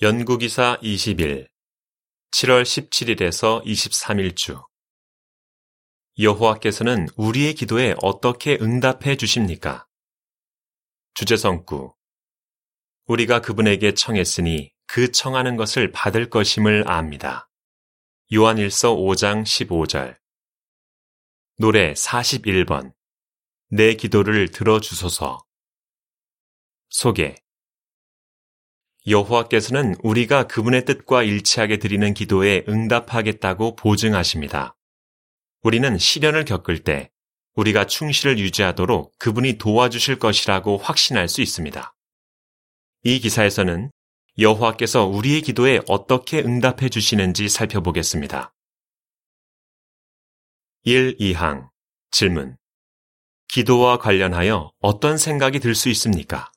연구기사 20일 7월 17일에서 23일 주. 여호와께서는 우리의 기도에 어떻게 응답해 주십니까? 주제성구. 우리가 그분에게 청했으니 그 청하는 것을 받을 것임을 압니다. 요한일서 5장 15절. 노래 41번. 내 기도를 들어주소서. 소개 여호와께서는 우리가 그분의 뜻과 일치하게 드리는 기도에 응답하겠다고 보증하십니다. 우리는 시련을 겪을 때 우리가 충실을 유지하도록 그분이 도와주실 것이라고 확신할 수 있습니다. 이 기사에서는 여호와께서 우리의 기도에 어떻게 응답해 주시는지 살펴보겠습니다. 1. 2항 질문 기도와 관련하여 어떤 생각이 들 수 있습니까?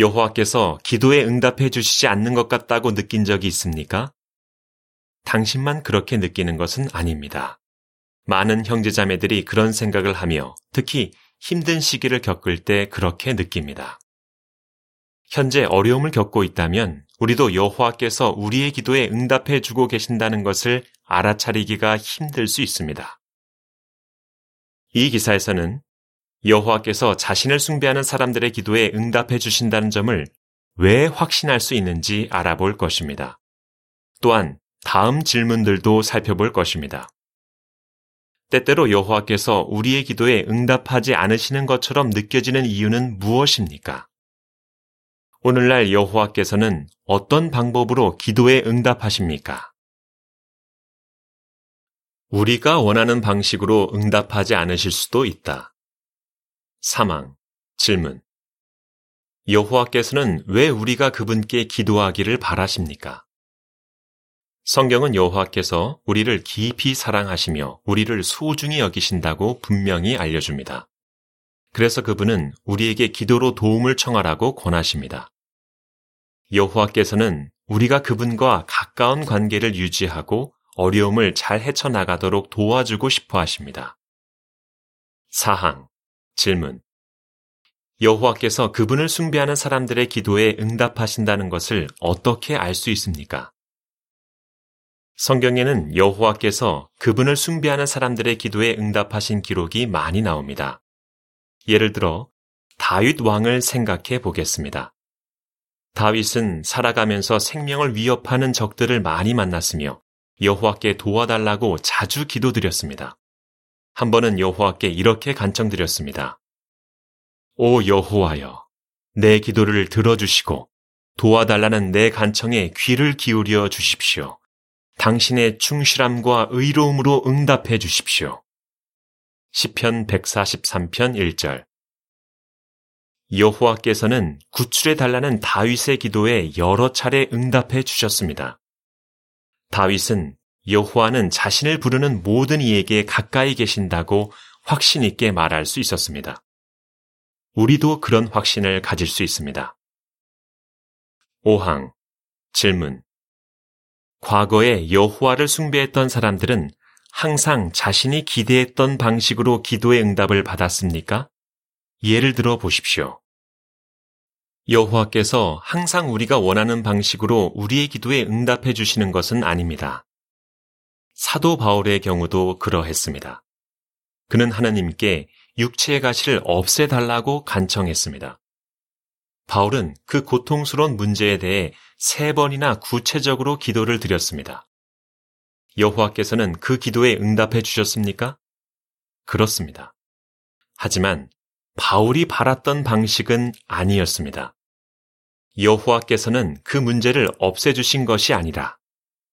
여호와께서 기도에 응답해 주시지 않는 것 같다고 느낀 적이 있습니까? 당신만 그렇게 느끼는 것은 아닙니다. 많은 형제자매들이 그런 생각을 하며 특히 힘든 시기를 겪을 때 그렇게 느낍니다. 현재 어려움을 겪고 있다면 우리도 여호와께서 우리의 기도에 응답해 주고 계신다는 것을 알아차리기가 힘들 수 있습니다. 이 기사에서는 여호와께서 자신을 숭배하는 사람들의 기도에 응답해 주신다는 점을 왜 확신할 수 있는지 알아볼 것입니다. 또한 다음 질문들도 살펴볼 것입니다. 때때로 여호와께서 우리의 기도에 응답하지 않으시는 것처럼 느껴지는 이유는 무엇입니까? 오늘날 여호와께서는 어떤 방법으로 기도에 응답하십니까? 우리가 원하는 방식으로 응답하지 않으실 수도 있다. 사망, 질문. 여호와께서는 왜 우리가 그분께 기도하기를 바라십니까? 성경은 여호와께서 우리를 깊이 사랑하시며 우리를 소중히 여기신다고 분명히 알려줍니다. 그래서 그분은 우리에게 기도로 도움을 청하라고 권하십니다. 여호와께서는 우리가 그분과 가까운 관계를 유지하고 어려움을 잘 헤쳐나가도록 도와주고 싶어 하십니다. 사항 질문. 여호와께서 그분을 숭배하는 사람들의 기도에 응답하신다는 것을 어떻게 알 수 있습니까? 성경에는 여호와께서 그분을 숭배하는 사람들의 기도에 응답하신 기록이 많이 나옵니다. 예를 들어 다윗 왕을 생각해 보겠습니다. 다윗은 살아가면서 생명을 위협하는 적들을 많이 만났으며 여호와께 도와달라고 자주 기도드렸습니다. 한 번은 여호와께 이렇게 간청드렸습니다. 오 여호와여, 내 기도를 들어주시고 도와달라는 내 간청에 귀를 기울여 주십시오. 당신의 충실함과 의로움으로 응답해 주십시오. 시편 143편 1절 여호와께서는 구출해 달라는 다윗의 기도에 여러 차례 응답해 주셨습니다. 다윗은 여호와는 자신을 부르는 모든 이에게 가까이 계신다고 확신 있게 말할 수 있었습니다. 우리도 그런 확신을 가질 수 있습니다. 5항 질문 과거에 여호와를 숭배했던 사람들은 항상 자신이 기대했던 방식으로 기도의 응답을 받았습니까? 예를 들어 보십시오. 여호와께서 항상 우리가 원하는 방식으로 우리의 기도에 응답해 주시는 것은 아닙니다. 사도 바울의 경우도 그러했습니다. 그는 하나님께 육체의 가시를 없애달라고 간청했습니다. 바울은 그 고통스러운 문제에 대해 세 번이나 구체적으로 기도를 드렸습니다. 여호와께서는 그 기도에 응답해 주셨습니까? 그렇습니다. 하지만 바울이 바랐던 방식은 아니었습니다. 여호와께서는 그 문제를 없애주신 것이 아니라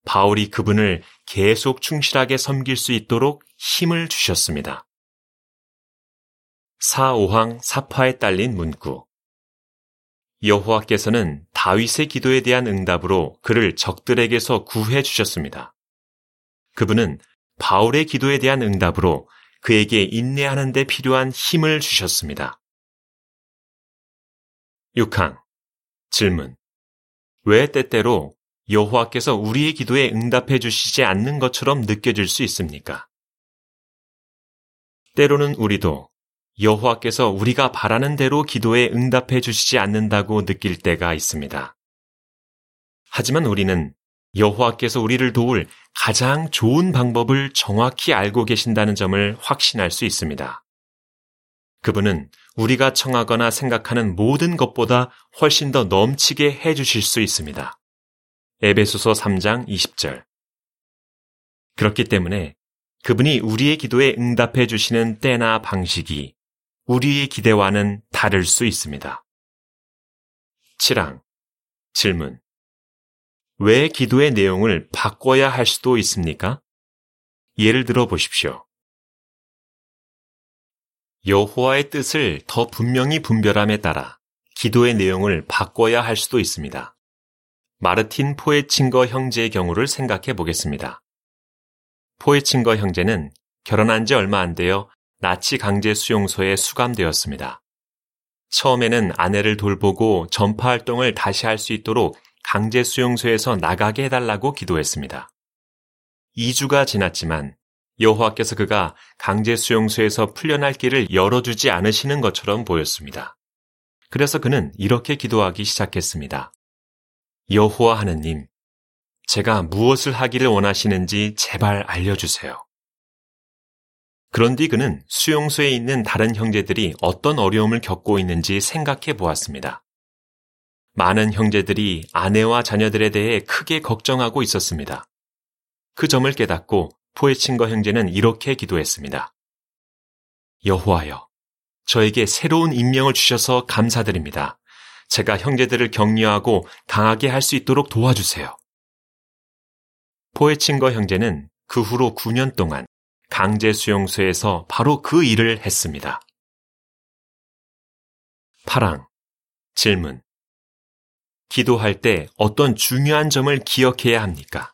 바울이 그분을 계속 충실하게 섬길 수 있도록 힘을 주셨습니다. 4, 5항 사파에 딸린 문구 여호와께서는 다윗의 기도에 대한 응답으로 그를 적들에게서 구해 주셨습니다. 그분은 바울의 기도에 대한 응답으로 그에게 인내하는 데 필요한 힘을 주셨습니다. 6항 질문 왜 때때로 여호와께서 우리의 기도에 응답해 주시지 않는 것처럼 느껴질 수 있습니까? 때로는 우리도 여호와께서 우리가 바라는 대로 기도에 응답해 주시지 않는다고 느낄 때가 있습니다. 하지만 우리는 여호와께서 우리를 도울 가장 좋은 방법을 정확히 알고 계신다는 점을 확신할 수 있습니다. 그분은 우리가 청하거나 생각하는 모든 것보다 훨씬 더 넘치게 해주실 수 있습니다. 에베소서 3장 20절. 그렇기 때문에 그분이 우리의 기도에 응답해 주시는 때나 방식이 우리의 기대와는 다를 수 있습니다. 7항. 질문. 왜 기도의 내용을 바꿔야 할 수도 있습니까? 예를 들어 보십시오. 여호와의 뜻을 더 분명히 분별함에 따라 기도의 내용을 바꿔야 할 수도 있습니다. 마르틴 포에친거 형제의 경우를 생각해 보겠습니다. 포에친거 형제는 결혼한 지 얼마 안 되어 나치 강제 수용소에 수감되었습니다. 처음에는 아내를 돌보고 전파 활동을 다시 할 수 있도록 강제 수용소에서 나가게 해달라고 기도했습니다. 2주가 지났지만 여호와께서 그가 강제 수용소에서 풀려날 길을 열어주지 않으시는 것처럼 보였습니다. 그래서 그는 이렇게 기도하기 시작했습니다. 여호와 하느님, 제가 무엇을 하기를 원하시는지 제발 알려주세요. 그런 뒤 그는 수용소에 있는 다른 형제들이 어떤 어려움을 겪고 있는지 생각해 보았습니다. 많은 형제들이 아내와 자녀들에 대해 크게 걱정하고 있었습니다. 그 점을 깨닫고 포에친거 형제는 이렇게 기도했습니다. 여호와여, 저에게 새로운 임명을 주셔서 감사드립니다. 제가 형제들을 격려하고 강하게 할 수 있도록 도와주세요. 포에친거 형제는 그 후로 9년 동안 강제 수용소에서 바로 그 일을 했습니다. 파랑 질문 기도할 때 어떤 중요한 점을 기억해야 합니까?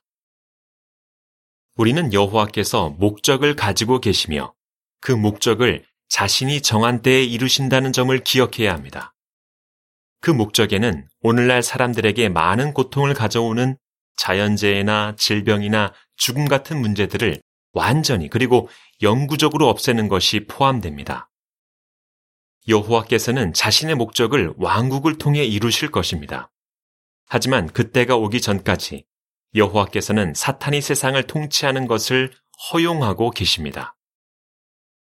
우리는 여호와께서 목적을 가지고 계시며 그 목적을 자신이 정한 때에 이루신다는 점을 기억해야 합니다. 그 목적에는 오늘날 사람들에게 많은 고통을 가져오는 자연재해나 질병이나 죽음 같은 문제들을 완전히 그리고 영구적으로 없애는 것이 포함됩니다. 여호와께서는 자신의 목적을 왕국을 통해 이루실 것입니다. 하지만 그때가 오기 전까지 여호와께서는 사탄이 세상을 통치하는 것을 허용하고 계십니다.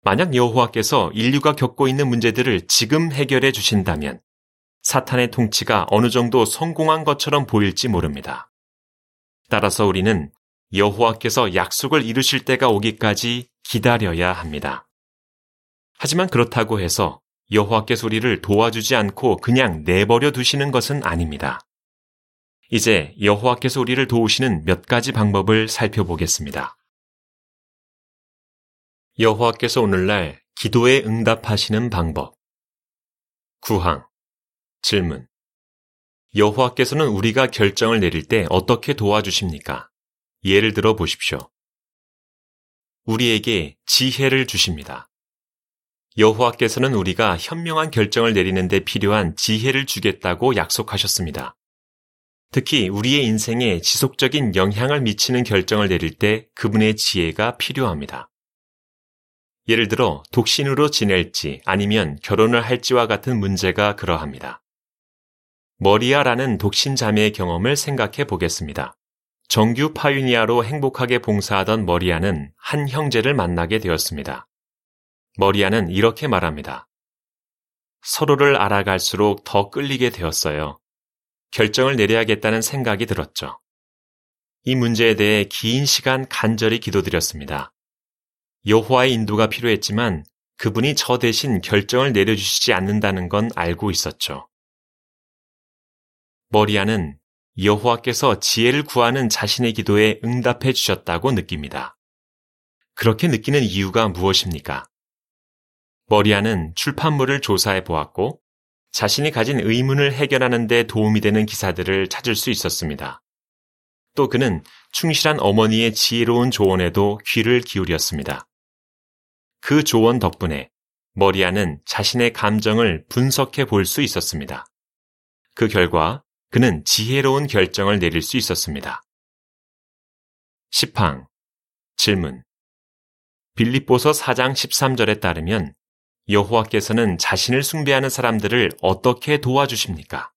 만약 여호와께서 인류가 겪고 있는 문제들을 지금 해결해 주신다면 사탄의 통치가 어느 정도 성공한 것처럼 보일지 모릅니다. 따라서 우리는 여호와께서 약속을 이루실 때가 오기까지 기다려야 합니다. 하지만 그렇다고 해서 여호와께서 우리를 도와주지 않고 그냥 내버려 두시는 것은 아닙니다. 이제 여호와께서 우리를 도우시는 몇 가지 방법을 살펴보겠습니다. 여호와께서 오늘날 기도에 응답하시는 방법. 구항 질문. 여호와께서는 우리가 결정을 내릴 때 어떻게 도와주십니까? 예를 들어 보십시오. 우리에게 지혜를 주십니다. 여호와께서는 우리가 현명한 결정을 내리는데 필요한 지혜를 주겠다고 약속하셨습니다. 특히 우리의 인생에 지속적인 영향을 미치는 결정을 내릴 때 그분의 지혜가 필요합니다. 예를 들어 독신으로 지낼지 아니면 결혼을 할지와 같은 문제가 그러합니다. 머리아라는 독신 자매의 경험을 생각해 보겠습니다. 정규 파유니아로 행복하게 봉사하던 머리아는 한 형제를 만나게 되었습니다. 머리아는 이렇게 말합니다. 서로를 알아갈수록 더 끌리게 되었어요. 결정을 내려야겠다는 생각이 들었죠. 이 문제에 대해 긴 시간 간절히 기도드렸습니다. 여호와의 인도가 필요했지만 그분이 저 대신 결정을 내려주시지 않는다는 건 알고 있었죠. 머리아는 여호와께서 지혜를 구하는 자신의 기도에 응답해 주셨다고 느낍니다. 그렇게 느끼는 이유가 무엇입니까? 머리아는 출판물을 조사해 보았고 자신이 가진 의문을 해결하는 데 도움이 되는 기사들을 찾을 수 있었습니다. 또 그는 충실한 어머니의 지혜로운 조언에도 귀를 기울였습니다. 그 조언 덕분에 머리아는 자신의 감정을 분석해 볼 수 있었습니다. 그 결과 그는 지혜로운 결정을 내릴 수 있었습니다. 10항 질문 빌립보서 4장 13절에 따르면 여호와께서는 자신을 숭배하는 사람들을 어떻게 도와주십니까?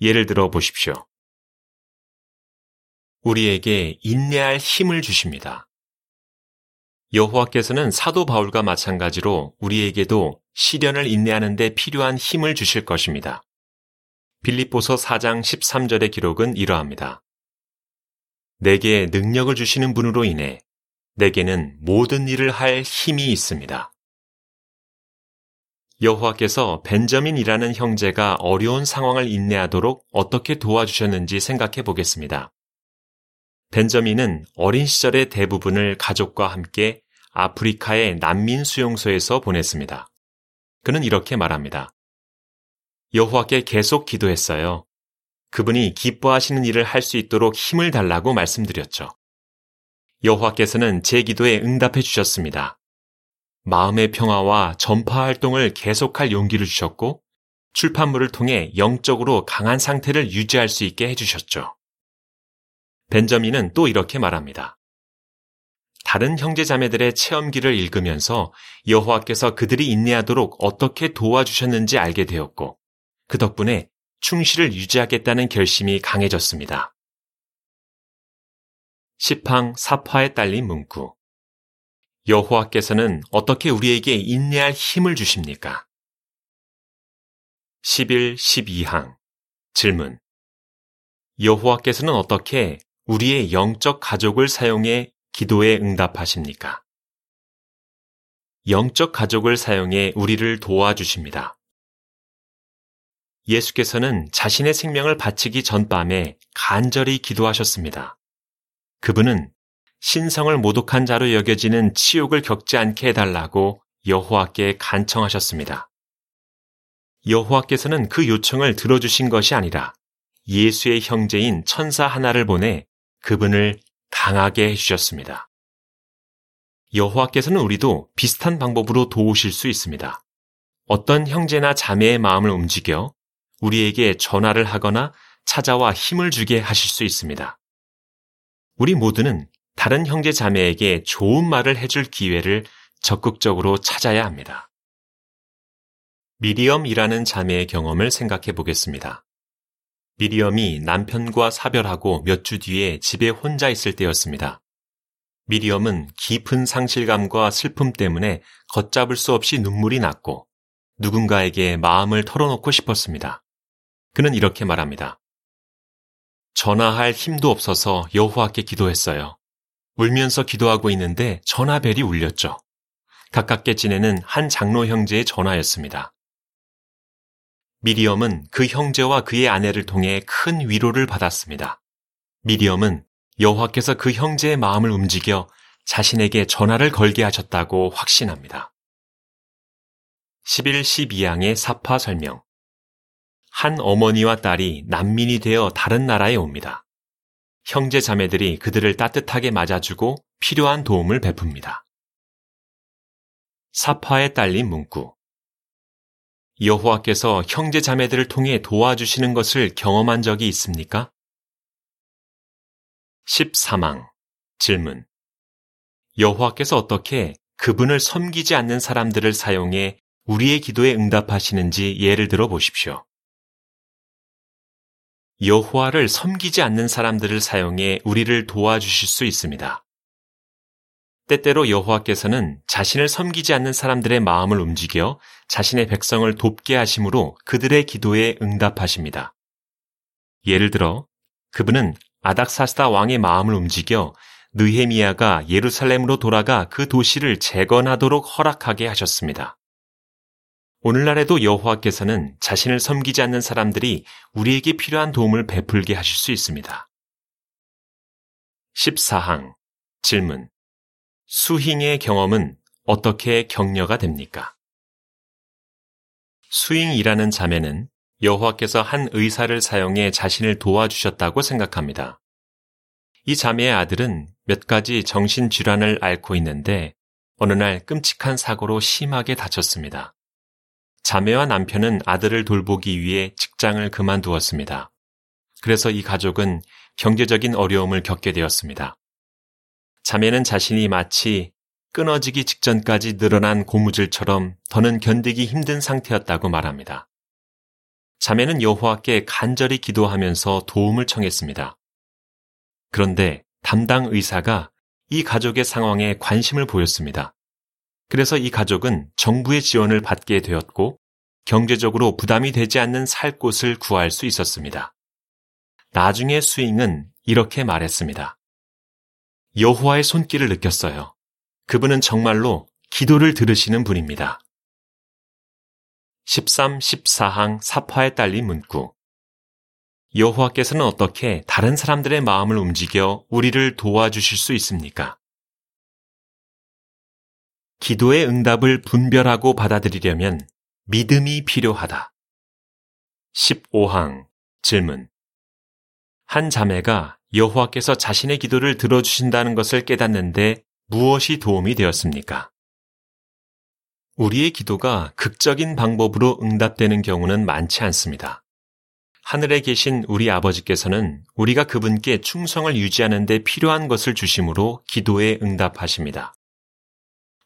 예를 들어 보십시오. 우리에게 인내할 힘을 주십니다. 여호와께서는 사도 바울과 마찬가지로 우리에게도 시련을 인내하는 데 필요한 힘을 주실 것입니다. 빌립보서 4장 13절의 기록은 이러합니다. 내게 능력을 주시는 분으로 인해 내게는 모든 일을 할 힘이 있습니다. 여호와께서 벤저민이라는 형제가 어려운 상황을 인내하도록 어떻게 도와주셨는지 생각해 보겠습니다. 벤저민은 어린 시절의 대부분을 가족과 함께 아프리카의 난민 수용소에서 보냈습니다. 그는 이렇게 말합니다. 여호와께 계속 기도했어요. 그분이 기뻐하시는 일을 할 수 있도록 힘을 달라고 말씀드렸죠. 여호와께서는 제 기도에 응답해 주셨습니다. 마음의 평화와 전파 활동을 계속할 용기를 주셨고 출판물을 통해 영적으로 강한 상태를 유지할 수 있게 해주셨죠. 벤저민은 또 이렇게 말합니다. 다른 형제 자매들의 체험기를 읽으면서 여호와께서 그들이 인내하도록 어떻게 도와주셨는지 알게 되었고 그 덕분에 충실을 유지하겠다는 결심이 강해졌습니다. 시팡 사파에 딸린 문구 여호와께서는 어떻게 우리에게 인내할 힘을 주십니까? 11, 12항 질문 여호와께서는 어떻게 우리의 영적 가족을 사용해 기도에 응답하십니까? 영적 가족을 사용해 우리를 도와주십니다. 예수께서는 자신의 생명을 바치기 전 밤에 간절히 기도하셨습니다. 그분은 신성을 모독한 자로 여겨지는 치욕을 겪지 않게 해달라고 여호와께 간청하셨습니다. 여호와께서는 그 요청을 들어주신 것이 아니라 예수의 형제인 천사 하나를 보내 그분을 강하게 해주셨습니다. 여호와께서는 우리도 비슷한 방법으로 도우실 수 있습니다. 어떤 형제나 자매의 마음을 움직여 우리에게 전화를 하거나 찾아와 힘을 주게 하실 수 있습니다. 우리 모두는 다른 형제 자매에게 좋은 말을 해줄 기회를 적극적으로 찾아야 합니다. 미리엄이라는 자매의 경험을 생각해 보겠습니다. 미리엄이 남편과 사별하고 몇 주 뒤에 집에 혼자 있을 때였습니다. 미리엄은 깊은 상실감과 슬픔 때문에 걷잡을 수 없이 눈물이 났고 누군가에게 마음을 털어놓고 싶었습니다. 그는 이렇게 말합니다. 전화할 힘도 없어서 여호와께 기도했어요. 울면서 기도하고 있는데 전화벨이 울렸죠. 가깝게 지내는 한 장로 형제의 전화였습니다. 미리엄은 그 형제와 그의 아내를 통해 큰 위로를 받았습니다. 미리엄은 여호와께서 그 형제의 마음을 움직여 자신에게 전화를 걸게 하셨다고 확신합니다. 11, 12항의 사파 설명 한 어머니와 딸이 난민이 되어 다른 나라에 옵니다. 형제 자매들이 그들을 따뜻하게 맞아주고 필요한 도움을 베풉니다. 사파에 딸린 문구 여호와께서 형제 자매들을 통해 도와주시는 것을 경험한 적이 있습니까? 13항 질문 여호와께서 어떻게 그분을 섬기지 않는 사람들을 사용해 우리의 기도에 응답하시는지 예를 들어 보십시오. 여호와를 섬기지 않는 사람들을 사용해 우리를 도와주실 수 있습니다. 때때로 여호와께서는 자신을 섬기지 않는 사람들의 마음을 움직여 자신의 백성을 돕게 하심으로 그들의 기도에 응답하십니다. 예를 들어 그분은 아닥사스다 왕의 마음을 움직여 느헤미야가 예루살렘으로 돌아가 그 도시를 재건하도록 허락하게 하셨습니다. 오늘날에도 여호와께서는 자신을 섬기지 않는 사람들이 우리에게 필요한 도움을 베풀게 하실 수 있습니다. 14항 질문 수행의 경험은 어떻게 격려가 됩니까? 수잉이라는 자매는 여호와께서 한 의사를 사용해 자신을 도와주셨다고 생각합니다. 이 자매의 아들은 몇 가지 정신질환을 앓고 있는데 어느 날 끔찍한 사고로 심하게 다쳤습니다. 자매와 남편은 아들을 돌보기 위해 직장을 그만두었습니다. 그래서 이 가족은 경제적인 어려움을 겪게 되었습니다. 자매는 자신이 마치 끊어지기 직전까지 늘어난 고무줄처럼 더는 견디기 힘든 상태였다고 말합니다. 자매는 여호와께 간절히 기도하면서 도움을 청했습니다. 그런데 담당 의사가 이 가족의 상황에 관심을 보였습니다. 그래서 이 가족은 정부의 지원을 받게 되었고 경제적으로 부담이 되지 않는 살 곳을 구할 수 있었습니다. 나중에 스윙은 이렇게 말했습니다. 여호와의 손길을 느꼈어요. 그분은 정말로 기도를 들으시는 분입니다. 13, 14항 사파에 딸린 문구. 여호와께서는 어떻게 다른 사람들의 마음을 움직여 우리를 도와주실 수 있습니까? 기도의 응답을 분별하고 받아들이려면 믿음이 필요하다. 15항 질문. 한 자매가 여호와께서 자신의 기도를 들어주신다는 것을 깨닫는데 무엇이 도움이 되었습니까? 우리의 기도가 극적인 방법으로 응답되는 경우는 많지 않습니다. 하늘에 계신 우리 아버지께서는 우리가 그분께 충성을 유지하는 데 필요한 것을 주심으로 기도에 응답하십니다.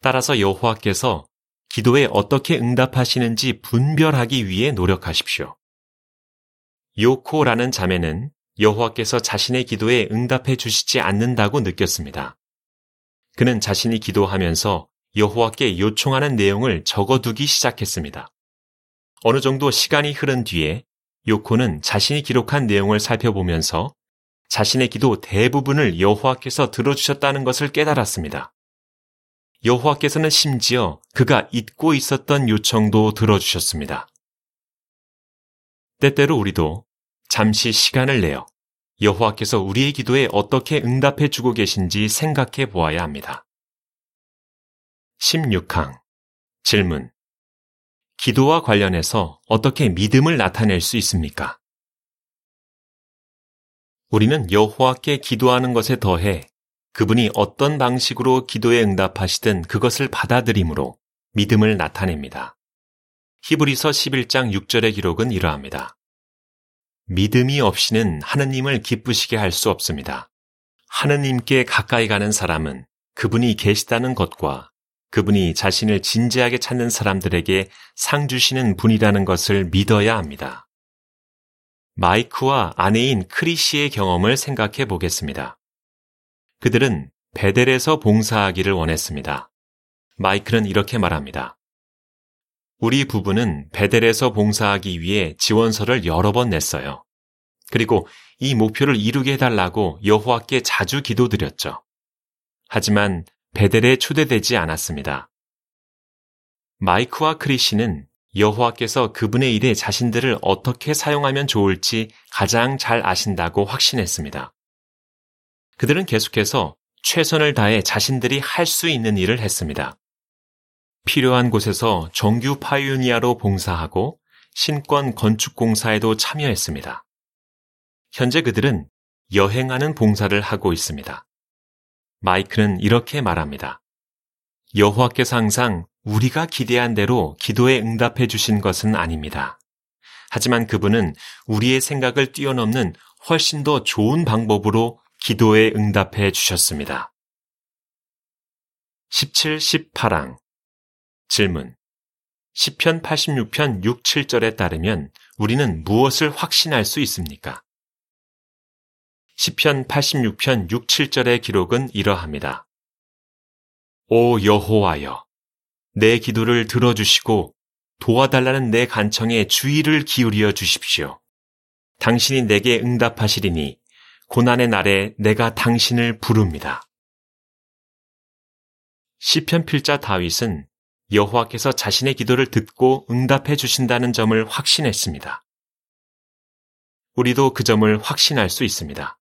따라서 여호와께서 기도에 어떻게 응답하시는지 분별하기 위해 노력하십시오. 요코라는 자매는 여호와께서 자신의 기도에 응답해 주시지 않는다고 느꼈습니다. 그는 자신이 기도하면서 여호와께 요청하는 내용을 적어두기 시작했습니다. 어느 정도 시간이 흐른 뒤에 요코는 자신이 기록한 내용을 살펴보면서 자신의 기도 대부분을 여호와께서 들어주셨다는 것을 깨달았습니다. 여호와께서는 심지어 그가 잊고 있었던 요청도 들어주셨습니다. 때때로 우리도 잠시 시간을 내어 여호와께서 우리의 기도에 어떻게 응답해 주고 계신지 생각해 보아야 합니다. 16항 질문 기도와 관련해서 어떻게 믿음을 나타낼 수 있습니까? 우리는 여호와께 기도하는 것에 더해 그분이 어떤 방식으로 기도에 응답하시든 그것을 받아들임으로 믿음을 나타냅니다. 히브리서 11장 6절의 기록은 이러합니다. 믿음이 없이는 하느님을 기쁘시게 할 수 없습니다. 하느님께 가까이 가는 사람은 그분이 계시다는 것과 그분이 자신을 진지하게 찾는 사람들에게 상 주시는 분이라는 것을 믿어야 합니다. 마이크와 아내인 크리시의 경험을 생각해 보겠습니다. 그들은 베델에서 봉사하기를 원했습니다. 마이크는 이렇게 말합니다. 우리 부부는 베델에서 봉사하기 위해 지원서를 여러 번 냈어요. 그리고 이 목표를 이루게 해달라고 여호와께 자주 기도드렸죠. 하지만 베델에 초대되지 않았습니다. 마이크와 크리시는 여호와께서 그분의 일에 자신들을 어떻게 사용하면 좋을지 가장 잘 아신다고 확신했습니다. 그들은 계속해서 최선을 다해 자신들이 할 수 있는 일을 했습니다. 필요한 곳에서 정규 파이오니아로 봉사하고 신권 건축 공사에도 참여했습니다. 현재 그들은 여행하는 봉사를 하고 있습니다. 마이크는 이렇게 말합니다. 여호와께서 항상 우리가 기대한 대로 기도에 응답해 주신 것은 아닙니다. 하지만 그분은 우리의 생각을 뛰어넘는 훨씬 더 좋은 방법으로 기도에 응답해 주셨습니다. 17, 18항 질문 10편 86편 6, 7절에 따르면 우리는 무엇을 확신할 수 있습니까? 10편 86편 6, 7절의 기록은 이러합니다. 오 여호와여, 내 기도를 들어주시고 도와달라는 내 간청에 주의를 기울여 주십시오. 당신이 내게 응답하시리니 고난의 날에 내가 당신을 부릅니다. 시편 필자 다윗은 여호와께서 자신의 기도를 듣고 응답해 주신다는 점을 확신했습니다. 우리도 그 점을 확신할 수 있습니다.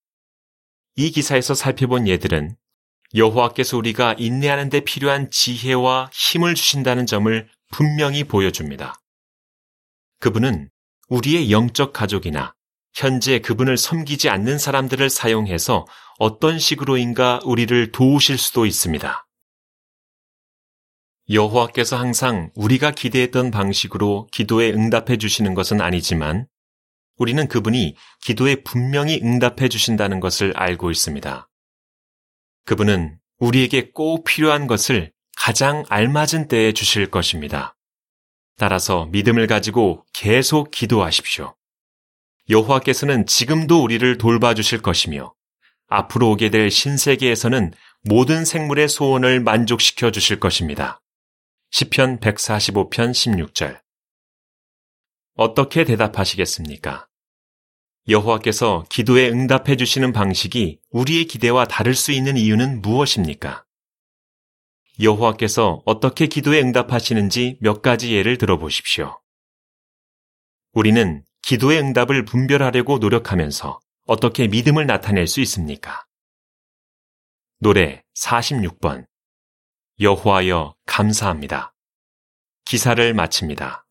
이 기사에서 살펴본 예들은 여호와께서 우리가 인내하는 데 필요한 지혜와 힘을 주신다는 점을 분명히 보여줍니다. 그분은 우리의 영적 가족이나 현재 그분을 섬기지 않는 사람들을 사용해서 어떤 식으로인가 우리를 도우실 수도 있습니다. 여호와께서 항상 우리가 기대했던 방식으로 기도에 응답해 주시는 것은 아니지만 우리는 그분이 기도에 분명히 응답해 주신다는 것을 알고 있습니다. 그분은 우리에게 꼭 필요한 것을 가장 알맞은 때에 주실 것입니다. 따라서 믿음을 가지고 계속 기도하십시오. 여호와께서는 지금도 우리를 돌봐주실 것이며 앞으로 오게 될 신세계에서는 모든 생물의 소원을 만족시켜 주실 것입니다. 시편 145편 16절. 어떻게 대답하시겠습니까? 여호와께서 기도에 응답해 주시는 방식이 우리의 기대와 다를 수 있는 이유는 무엇입니까? 여호와께서 어떻게 기도에 응답하시는지 몇 가지 예를 들어보십시오. 우리는 기도의 응답을 분별하려고 노력하면서 어떻게 믿음을 나타낼 수 있습니까? 노래 46번 여호와여 감사합니다. 기사를 마칩니다.